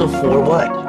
So for what?